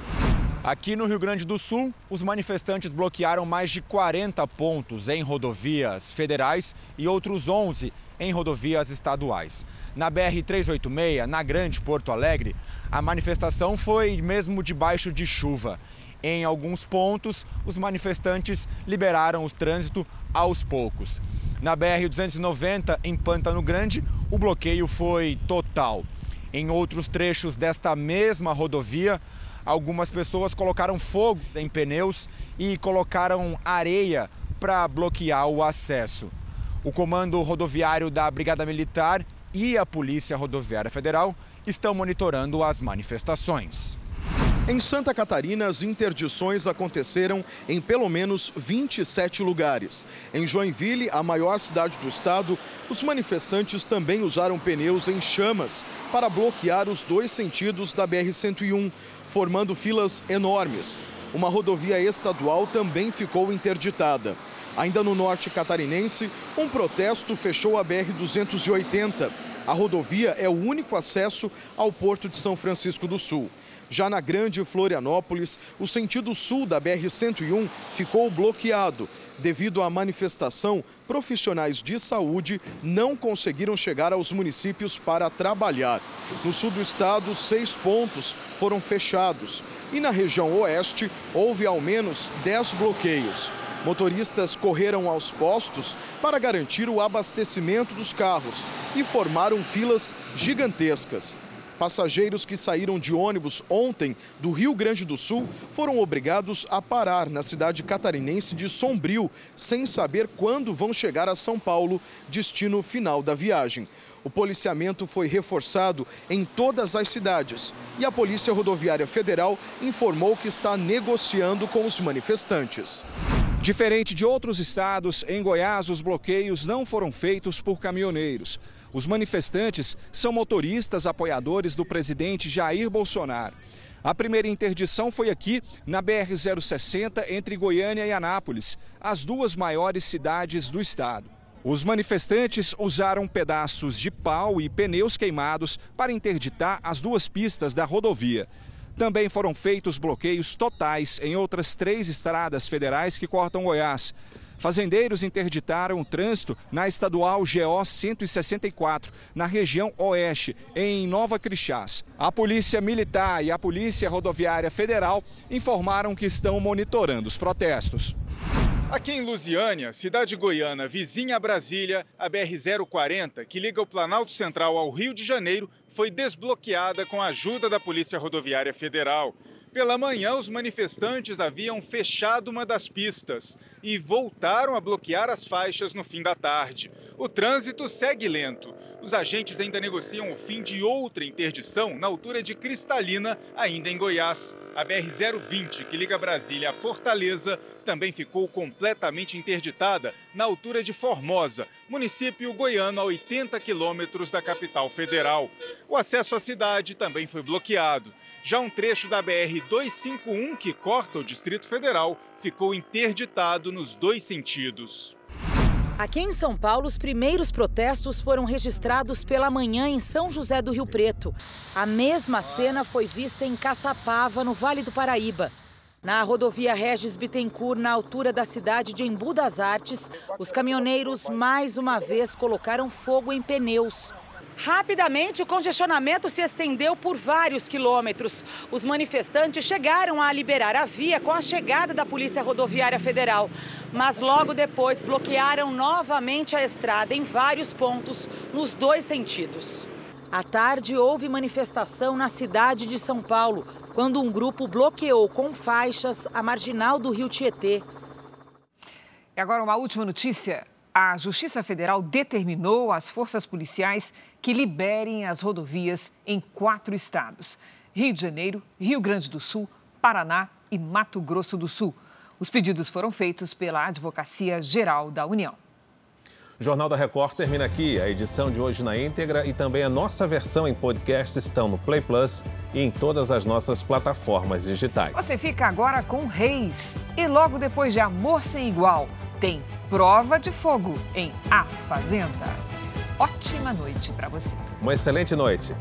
Aqui no Rio Grande do Sul, os manifestantes bloquearam mais de 40 pontos em rodovias federais e outros 11 em rodovias estaduais. Na BR-386, na Grande Porto Alegre, a manifestação foi mesmo debaixo de chuva. Em alguns pontos, os manifestantes liberaram o trânsito aos poucos. Na BR-290, em Pântano Grande, o bloqueio foi total. Em outros trechos desta mesma rodovia, algumas pessoas colocaram fogo em pneus e colocaram areia para bloquear o acesso. O Comando Rodoviário da Brigada Militar e a Polícia Rodoviária Federal estão monitorando as manifestações. Em Santa Catarina, as interdições aconteceram em pelo menos 27 lugares. Em Joinville, a maior cidade do estado, os manifestantes também usaram pneus em chamas para bloquear os dois sentidos da BR-101, formando filas enormes. Uma rodovia estadual também ficou interditada. Ainda no norte catarinense, um protesto fechou a BR-280. A rodovia é o único acesso ao porto de São Francisco do Sul. Já na Grande Florianópolis, o sentido sul da BR-101 ficou bloqueado. Devido à manifestação, profissionais de saúde não conseguiram chegar aos municípios para trabalhar. No sul do estado, seis pontos foram fechados. E na região oeste, houve ao menos dez bloqueios. Motoristas correram aos postos para garantir o abastecimento dos carros e formaram filas gigantescas. Passageiros que saíram de ônibus ontem do Rio Grande do Sul foram obrigados a parar na cidade catarinense de Sombrio, sem saber quando vão chegar a São Paulo, destino final da viagem. O policiamento foi reforçado em todas as cidades e a Polícia Rodoviária Federal informou que está negociando com os manifestantes. Diferente de outros estados, em Goiás os bloqueios não foram feitos por caminhoneiros. Os manifestantes são motoristas apoiadores do presidente Jair Bolsonaro. A primeira interdição foi aqui, na BR-060, entre Goiânia e Anápolis, as duas maiores cidades do estado. Os manifestantes usaram pedaços de pau e pneus queimados para interditar as duas pistas da rodovia. Também foram feitos bloqueios totais em outras três estradas federais que cortam Goiás. Fazendeiros interditaram o trânsito na estadual GO 164, na região oeste, em Nova Crixás. A Polícia Militar e a Polícia Rodoviária Federal informaram que estão monitorando os protestos. Aqui em Lusiânia, cidade goiana vizinha a Brasília, a BR-040, que liga o Planalto Central ao Rio de Janeiro, foi desbloqueada com a ajuda da Polícia Rodoviária Federal. Pela manhã, os manifestantes haviam fechado uma das pistas e voltaram a bloquear as faixas no fim da tarde. O trânsito segue lento. Os agentes ainda negociam o fim de outra interdição na altura de Cristalina, ainda em Goiás. A BR-020, que liga Brasília a Fortaleza, também ficou completamente interditada na altura de Formosa, município goiano a 80 quilômetros da capital federal. O acesso à cidade também foi bloqueado. Já um trecho da BR-251, que corta o Distrito Federal, ficou interditado nos dois sentidos. Aqui em São Paulo, os primeiros protestos foram registrados pela manhã em São José do Rio Preto. A mesma cena foi vista em Caçapava, no Vale do Paraíba. Na rodovia Regis Bittencourt, na altura da cidade de Embu das Artes, os caminhoneiros mais uma vez colocaram fogo em pneus. Rapidamente, o congestionamento se estendeu por vários quilômetros. Os manifestantes chegaram a liberar a via com a chegada da Polícia Rodoviária Federal, mas logo depois bloquearam novamente a estrada em vários pontos, nos dois sentidos. À tarde, houve manifestação na cidade de São Paulo, quando um grupo bloqueou com faixas a marginal do rio Tietê. E agora, uma última notícia. A Justiça Federal determinou às forças policiais que liberem as rodovias em quatro estados: Rio de Janeiro, Rio Grande do Sul, Paraná e Mato Grosso do Sul. Os pedidos foram feitos pela Advocacia Geral da União. O Jornal da Record termina aqui. A edição de hoje na íntegra e também a nossa versão em podcast estão no Play Plus e em todas as nossas plataformas digitais. Você fica agora com Reis. E logo depois de Amor Sem Igual, tem Prova de Fogo em A Fazenda. Ótima noite para você. Uma excelente noite.